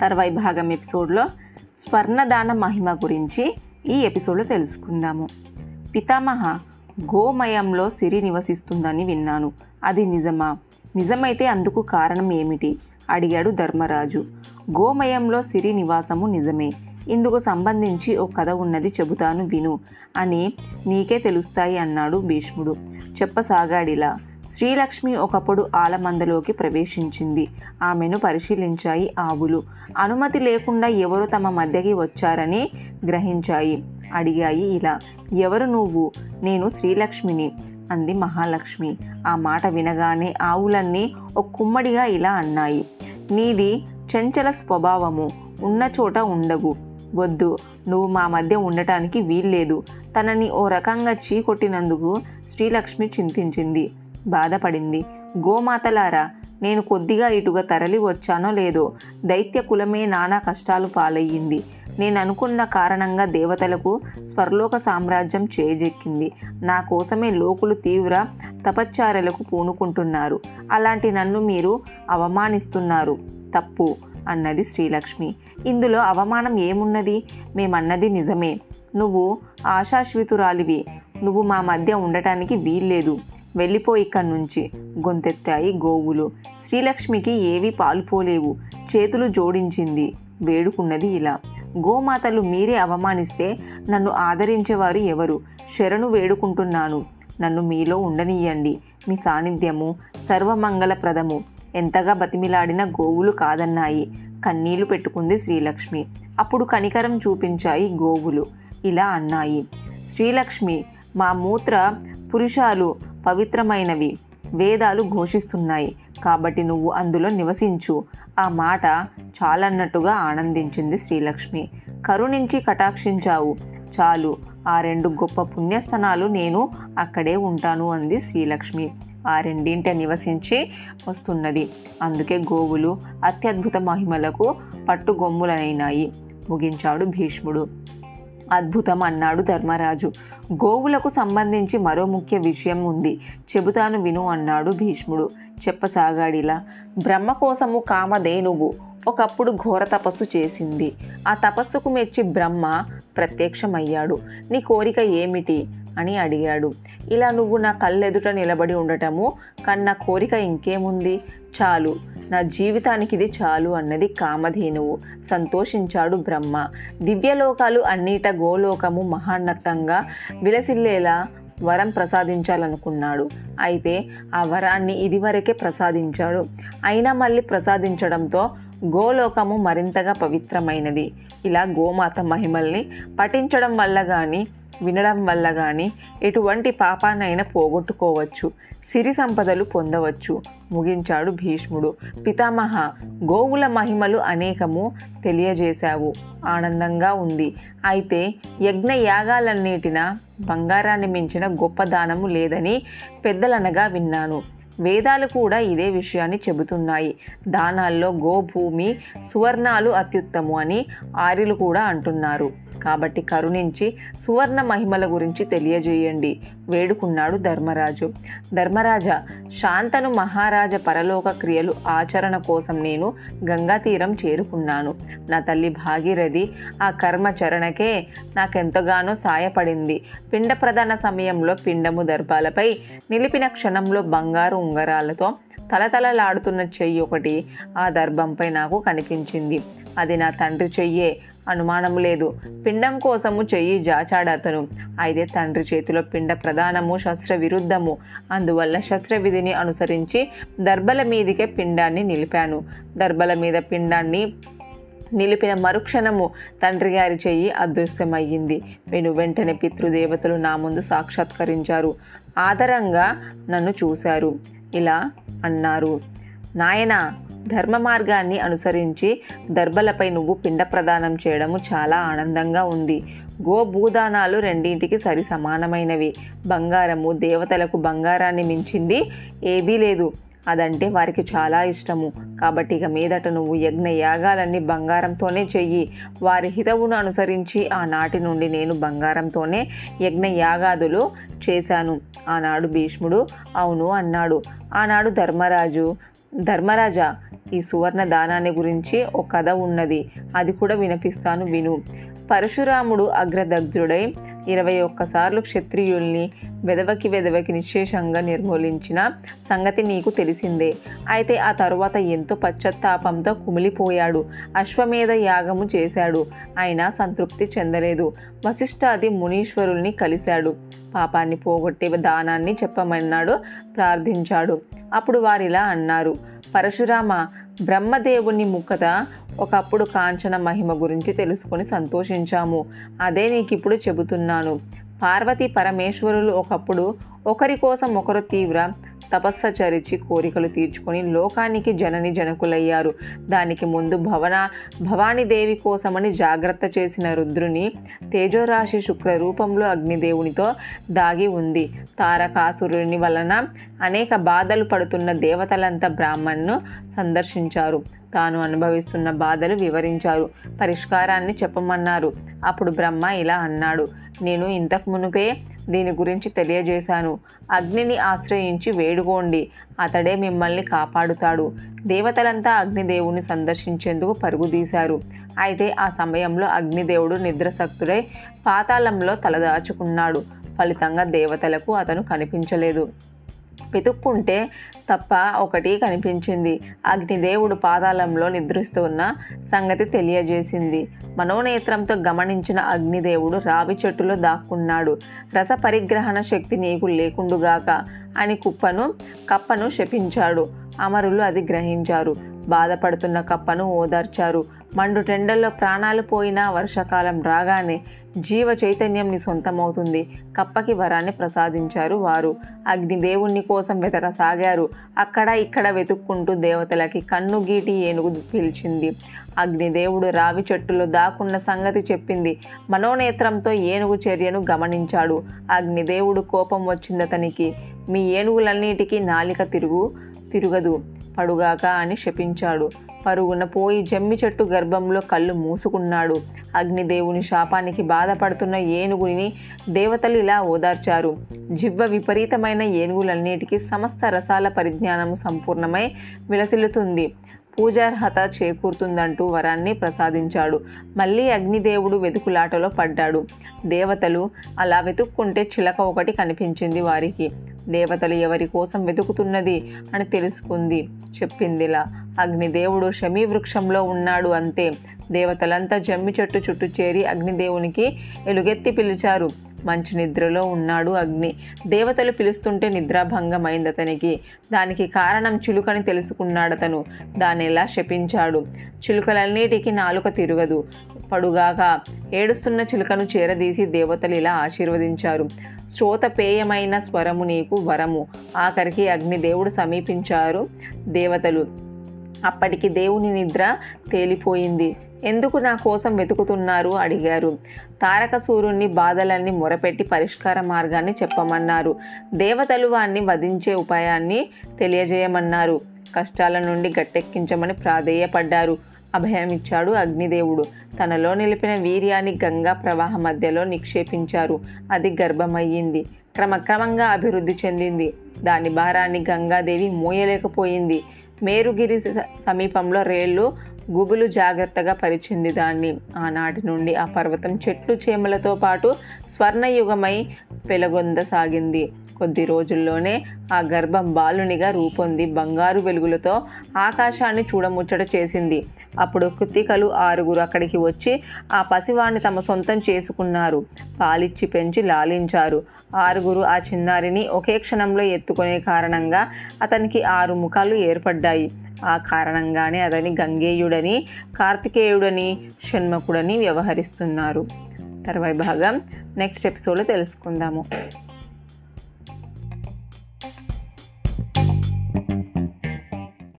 తర్వాయి భాగం ఎపిసోడ్లో స్వర్ణదాన మహిమ గురించి ఈ ఎపిసోడ్లో తెలుసుకుందాము. పితామహ గోమయంలో సిరి నివసిస్తుందని విన్నాను. అది నిజమా? నిజమైతే అందుకు కారణం ఏమిటి? అడిగాడు ధర్మరాజు. గోమయంలో సిరి నివాసము నిజమే. ఇందుకు సంబంధించి ఓ కథ ఉన్నది చెబుతాను విను. అని నీకే తెలుస్తాయి అన్నాడు భీష్ముడు. చెప్పసాగాడిలా. శ్రీలక్ష్మి ఒకప్పుడు ఆలమందలోకి ప్రవేశించింది. ఆమెను పరిశీలించాయి ఆవులు. అనుమతి లేకుండా ఎవరు తమ మధ్యకి వచ్చారని గ్రహించాయి. అడిగాయి ఇలా ఎవరు నువ్వు? నేను శ్రీలక్ష్మిని అంది మహాలక్ష్మి. ఆ మాట వినగానే ఆవులన్నీ ఒక కుమ్మడిగా ఇలా అన్నాయి. నీది చంచల స్వభావము ఉన్న చోట ఉండవు. వద్దు నువ్వు మా మధ్య ఉండటానికి వీల్లేదు. తనని ఓ రకంగా చీకొట్టినందుకు శ్రీలక్ష్మి చింతించింది. బాధపడింది. గోమాతలారా నేను కొద్దిగా ఇటుగా తరలి వచ్చానో లేదో దైత్య కులమే నానా కష్టాలు పాలయ్యింది. నేను అనుకున్న కారణంగా దేవతలకు స్వర్లోక సామ్రాజ్యం చేజెక్కింది. నా కోసమే లోకులు తీవ్ర తపశ్చారలకు పూనుకుంటున్నారు. అలాంటి నన్ను మీరు అవమానిస్తున్నారు. తప్పు అన్నది శ్రీలక్ష్మి. ఇందులో అవమానం ఏమున్నది? మేమన్నది నిజమే. నువ్వు ఆశాశ్వితురాలివి. నువ్వు మా మధ్య ఉండటానికి వీల్లేదు. వెళ్ళిపో ఇక్కడి నుంచి గొంతెత్తాయి గోవులు. శ్రీలక్ష్మికి ఏవి పాలుపోలేవు. చేతులు జోడించింది. వేడుకున్నది ఇలా. గోమాతలు మీరే అవమానిస్తే నన్ను ఆదరించేవారు ఎవరు? శరణు వేడుకుంటున్నాను. నన్ను మీలో ఉండనియ్యండి మీ సాన్నిధ్యము సర్వమంగళప్రదము. ఎంతగా బతిమిలాడిన గోవులు కాదన్నాయి. కన్నీళ్ళు పెట్టుకుంది శ్రీలక్ష్మి. అప్పుడు కనికరం చూపించాయి గోవులు. ఇలా అన్నాయి. శ్రీలక్ష్మి మా మూత్ర పురుషాలు పవిత్రమైనవి. వేదాలు ఘోషిస్తున్నాయి. కాబట్టి నువ్వు అందులో నివసించు. ఆ మాట చాలన్నట్టుగా ఆనందించింది శ్రీలక్ష్మి. కరుణించి కటాక్షించావు. చాలు ఆ రెండు గొప్ప పుణ్యస్థనాలు నేను అక్కడే ఉంటాను అంది శ్రీలక్ష్మి. ఆ రెండింట నివసించి వస్తున్నది. అందుకే గోవులు అత్యద్భుత మహిమలకు పట్టుగొమ్ములైనాయి. ముగించాడు భీష్ముడు. అద్భుతం అన్నాడు ధర్మరాజు. గోవులకు సంబంధించి మరో ముఖ్య విషయం ఉంది. చెబుతాను విను అన్నాడు భీష్ముడు. చెప్పసాగాడిలా బ్రహ్మ కోసము కామధేనువు ఒకప్పుడు ఘోర తపస్సు చేసింది. ఆ తపస్సుకు మెచ్చి బ్రహ్మ ప్రత్యక్షమయ్యాడు. నీ కోరిక ఏమిటి? అని అడిగాడు. ఇలా నువ్వు నా కళ్ళెదుట నిలబడి ఉండటము కన్నా కోరిక ఇంకేముంది? చాలు. నా జీవితానికి ఇది చాలు అన్నది కామధేనువు. సంతోషించాడు బ్రహ్మ. దివ్యలోకాలు అన్నిట గోలోకము మహాన్నతంగా విలసిల్లేలా వరం ప్రసాదించాలనుకున్నాడు. అయితే ఆ వరాన్ని ఇదివరకే ప్రసాదించాడు. అయినా మళ్ళీ ప్రసాదించడంతో గోలోకము మరింతగా పవిత్రమైనది. ఇలా గోమాత మహిమల్ని పఠించడం వల్ల కానీ వినడం వల్ల కానీ ఎటువంటి పాపాన్నైనా పోగొట్టుకోవచ్చు. సిరి సంపదలు పొందవచ్చు ముగించాడు భీష్ముడు. పితామహ గోవుల మహిమలు అనేకము తెలియజేశావు. ఆనందంగా ఉంది. అయితే యజ్ఞ యాగాలన్నిటిన బంగారాన్ని మించిన గొప్ప దానము లేదని పెద్దలనగా విన్నాను. వేదాలు కూడా ఇదే విషయాన్ని చెబుతున్నాయి. దానాల్లో గోభూమి సువర్ణాలు అత్యుత్తము అని ఆర్యులు కూడా అంటున్నారు. కాబట్టి కరుణించి సువర్ణ మహిమల గురించి తెలియజేయండి. వేడుకున్నాడు ధర్మరాజు. ధర్మరాజ శాంతను మహారాజ పరలోక క్రియలు ఆచరణ కోసం నేను గంగా తీరం చేరుకున్నాను. నా తల్లి భాగీరథి ఆ కర్మచరణకే నాకెంతగానో సాయపడింది. పిండ ప్రధాన సమయంలో పిండము దర్భాలపై నిలిపిన క్షణంలో బంగారు ఉంగరాలతో తలతలలాడుతున్న చెయ్యి ఒకటి ఆ దర్భంపై నాకు కనిపించింది. అది నా తండ్రి చెయ్యే అనుమానం లేదు. పిండం కోసము చెయ్యి జాచాడు అతను అయితే తండ్రి చేతిలో పిండ ప్రధానము శస్త్ర విరుద్ధము అందువల్ల శస్త్ర విధిని అనుసరించి దర్బల మీదికే పిండాన్ని నిలిపాను. దర్బల మీద పిండాన్ని నిలిపిన మరుక్షణము తండ్రి గారి చెయ్యి అదృశ్యమయ్యింది. నేను వెంటనే పితృదేవతలు నా ముందు సాక్షాత్కరించారు. ఆదరంగా నన్ను చూశారు. ఇలా అన్నారు. నాయనా ధర్మ మార్గాన్ని అనుసరించి దర్భలపై నువ్వు పిండ ప్రదానం చేయడము చాలా ఆనందంగా ఉంది. గోభూదానాలు రెండింటికి సరి సమానమైనవి. బంగారము దేవతలకు బంగారాన్ని మించింది ఏదీ లేదు. అదంటే వారికి చాలా ఇష్టము. కాబట్టి ఇక మీదట నువ్వు యజ్ఞ యాగాలన్నీ బంగారంతోనే చెయ్యి. వారి హితవును అనుసరించి ఆనాటి నుండి నేను బంగారంతోనే యజ్ఞ యాగాదులు చేశాను. ఆనాడు భీష్ముడు అవును అన్నాడు. ఆనాడు ధర్మరాజు ధర్మరాజా ఈ సువర్ణ దానాన్ని గురించి ఒక కథ ఉన్నది. అది కూడా వినిపిస్తాను విను. పరశురాముడు అగ్రదగ్ధుడై ఇరవై ఒక్కసార్లు క్షత్రియుల్ని వెదవకి వెదవకి నిశ్శేషంగా నిర్మూలించిన సంగతి నీకు తెలిసిందే. అయితే ఆ తరువాత ఎంతో పశ్చాత్తాపంతో కుమిలిపోయాడు. అశ్వమేధ యాగము చేశాడు. అయినా సంతృప్తి చెందలేదు. వశిష్ఠాది మునీశ్వరుల్ని కలిశాడు. పాపాన్ని పోగొట్టే దానాన్ని చెప్పమన్నాడు ప్రార్థించాడు. అప్పుడు వారిలా అన్నారు పరశురామ బ్రహ్మదేవుని ముఖత ఒకప్పుడు కాంచన మహిమ గురించి తెలుసుకొని సంతోషించాము. అదే నీకు ఇప్పుడు చెబుతున్నాను. పార్వతీ పరమేశ్వరులు ఒకప్పుడు ఒకరి కోసం ఒకరు తీవ్ర తపస్సచరిచి కోరికలు తీర్చుకొని లోకానికి జనని జనకులయ్యారు. దానికి ముందు భవన భవానీదేవి కోసమని జాగ్రత్త చేసిన రుద్రుని తేజోరాశి శుక్ర రూపంలో అగ్నిదేవునితో దాగి ఉంది. తారకాసురుని వలన అనేక బాధలు పడుతున్న దేవతలంతా బ్రాహ్మణ్ను సందర్శించారు. తాను అనుభవిస్తున్న బాధలు వివరించారు. పరిష్కారాన్ని చెప్పమన్నారు. అప్పుడు బ్రహ్మ ఇలా అన్నాడు. నేను ఇంతకు మునుపే దీని గురించి తెలియజేశాను. అగ్నిని ఆశ్రయించి వేడుకోండి. అతడే మిమ్మల్ని కాపాడుతాడు. దేవతలంతా అగ్నిదేవుని సందర్శించేందుకు పరుగుదీశారు అయితే ఆ సమయంలో అగ్నిదేవుడు నిద్రసక్తుడై పాతాళంలో తలదాచుకున్నాడు. ఫలితంగా దేవతలకు అతను కనిపించలేదు. వెతుక్కుంటే తప్ప ఒకటి కనిపించింది. అగ్నిదేవుడు పాతాళంలో నిద్రిస్తున్న సంగతి తెలియజేసింది. మనోనేత్రంతో గమనించిన అగ్నిదేవుడు రావి చెట్టులో దాక్కున్నాడు. రస పరిగ్రహణ శక్తి నీకు లేకుండుగాక అని కుప్పను కప్పను శపించాడు. అమరులు అది గ్రహించారు. బాధపడుతున్న కప్పను ఓదార్చారు. మండు టెండల్లో ప్రాణాలు పోయినా వర్షాకాలం రాగానే జీవ చైతన్యం నీ సొంతమవుతుంది. కప్పకి వరాన్ని ప్రసాదించారు వారు. అగ్నిదేవుణ్ణి కోసం వెతకసాగారు. అక్కడ ఇక్కడ వెతుక్కుంటూ దేవతలకి కన్ను గీటి ఏనుగు పిలిచింది. అగ్నిదేవుడు రావి చెట్టులో దాక్కున్న సంగతి చెప్పింది. మనోనేత్రంతో ఏనుగు చర్యను గమనించాడు. అగ్నిదేవుడు కోపం వచ్చిందతనికి మీ ఏనుగులన్నిటికీ నాలిక తిరుగు తిరగదు. పడుగాక అని శపించాడు. పరుగున పోయి జమ్మి చెట్టు గర్భంలో కళ్ళు మూసుకున్నాడు. అగ్నిదేవుని శాపానికి బాధపడుతున్న ఏనుగుని దేవతలు ఇలా ఓదార్చారు. జివ్వ విపరీతమైన ఏనుగులన్నిటికీ సమస్త రసాల పరిజ్ఞానము సంపూర్ణమై విలసిల్లుతుంది. పూజార్హత చేకూరుతుందంటూ వరాన్ని ప్రసాదించాడు. మళ్ళీ అగ్నిదేవుడు వెతుకులాటలో పడ్డాడు. దేవతలు అలా వెతుక్కుంటే చిలక ఒకటి కనిపించింది వారికి. దేవతలు ఎవరి కోసం వెతుకుతున్నది అని తెలుసుకుంది. చెప్పిందిలా అగ్నిదేవుడు శమీ వృక్షంలో ఉన్నాడు అంతే. దేవతలంతా జమ్మి చెట్టు చుట్టూ చేరి అగ్నిదేవునికి ఎలుగెత్తి పిలిచారు. మంచి నిద్రలో ఉన్నాడు అగ్ని. దేవతలు పిలుస్తుంటే నిద్రాభంగమైంది అతనికి. దానికి కారణం చిలుకని తెలుసుకున్నాడతను. దాన్ని ఎలా శపించాడు. చిలుకలన్నిటికీ నాలుక తిరగదు. పడుగాక ఏడుస్తున్న చిలుకను చేరదీసి దేవతలు ఇలా ఆశీర్వదించారు. శోతపేయమైన స్వరము నీకు వరము. ఆఖరికి అగ్నిదేవుడు సమీపించారు దేవతలు. అప్పటికి దేవుని నిద్ర తేలిపోయింది. ఎందుకు నా కోసం వెతుకుతున్నారు? అడిగారు. తారకసూరుణ్ణి బాధలన్నీ మొరపెట్టి పరిష్కార మార్గాన్ని చెప్పమన్నారు. దేవతలు వాణ్ణి వధించే ఉపాయాన్ని తెలియజేయమన్నారు. కష్టాల నుండి గట్టెక్కించమని ప్రాధేయపడ్డారు. అభయమిచ్చాడు అగ్నిదేవుడు. తనలో నిలిపిన వీర్యాన్ని గంగా ప్రవాహ మధ్యలో నిక్షేపించారు. అది గర్భమయ్యింది. క్రమక్రమంగా అభివృద్ధి చెందింది. దాని భారాన్ని గంగాదేవి మోయలేకపోయింది. మేరుగిరి సమీపంలో రేళ్ళు గుబులు జాగ్రత్తగా పరిచింది దాన్ని ఆనాటి నుండి ఆ పర్వతం చెట్లు చేమలతో పాటు స్వర్ణయుగమై పెలగొందసాగింది. కొద్ది రోజుల్లోనే ఆ గర్భం బాలునిగా రూపొంది బంగారు వెలుగులతో ఆకాశాన్ని చూడముచ్చట చేసింది. అప్పుడు కృతికలు ఆరుగురు అక్కడికి వచ్చి ఆ పసివాణ్ణి తమ సొంతం చేసుకున్నారు. పాలిచ్చి పెంచి లాలించారు. ఆరుగురు ఆ చిన్నారిని ఒకే క్షణంలో ఎత్తుకునే కారణంగా అతనికి ఆరు ముఖాలు ఏర్పడ్డాయి. ఆ కారణంగానే అతని గంగేయుడని కార్తికేయుడని షణ్మకుడని వ్యవహరిస్తున్నారు. తర్వాయి భాగం. నెక్స్ట్ ఎపిసోడ్లో తెలుసుకుందాము.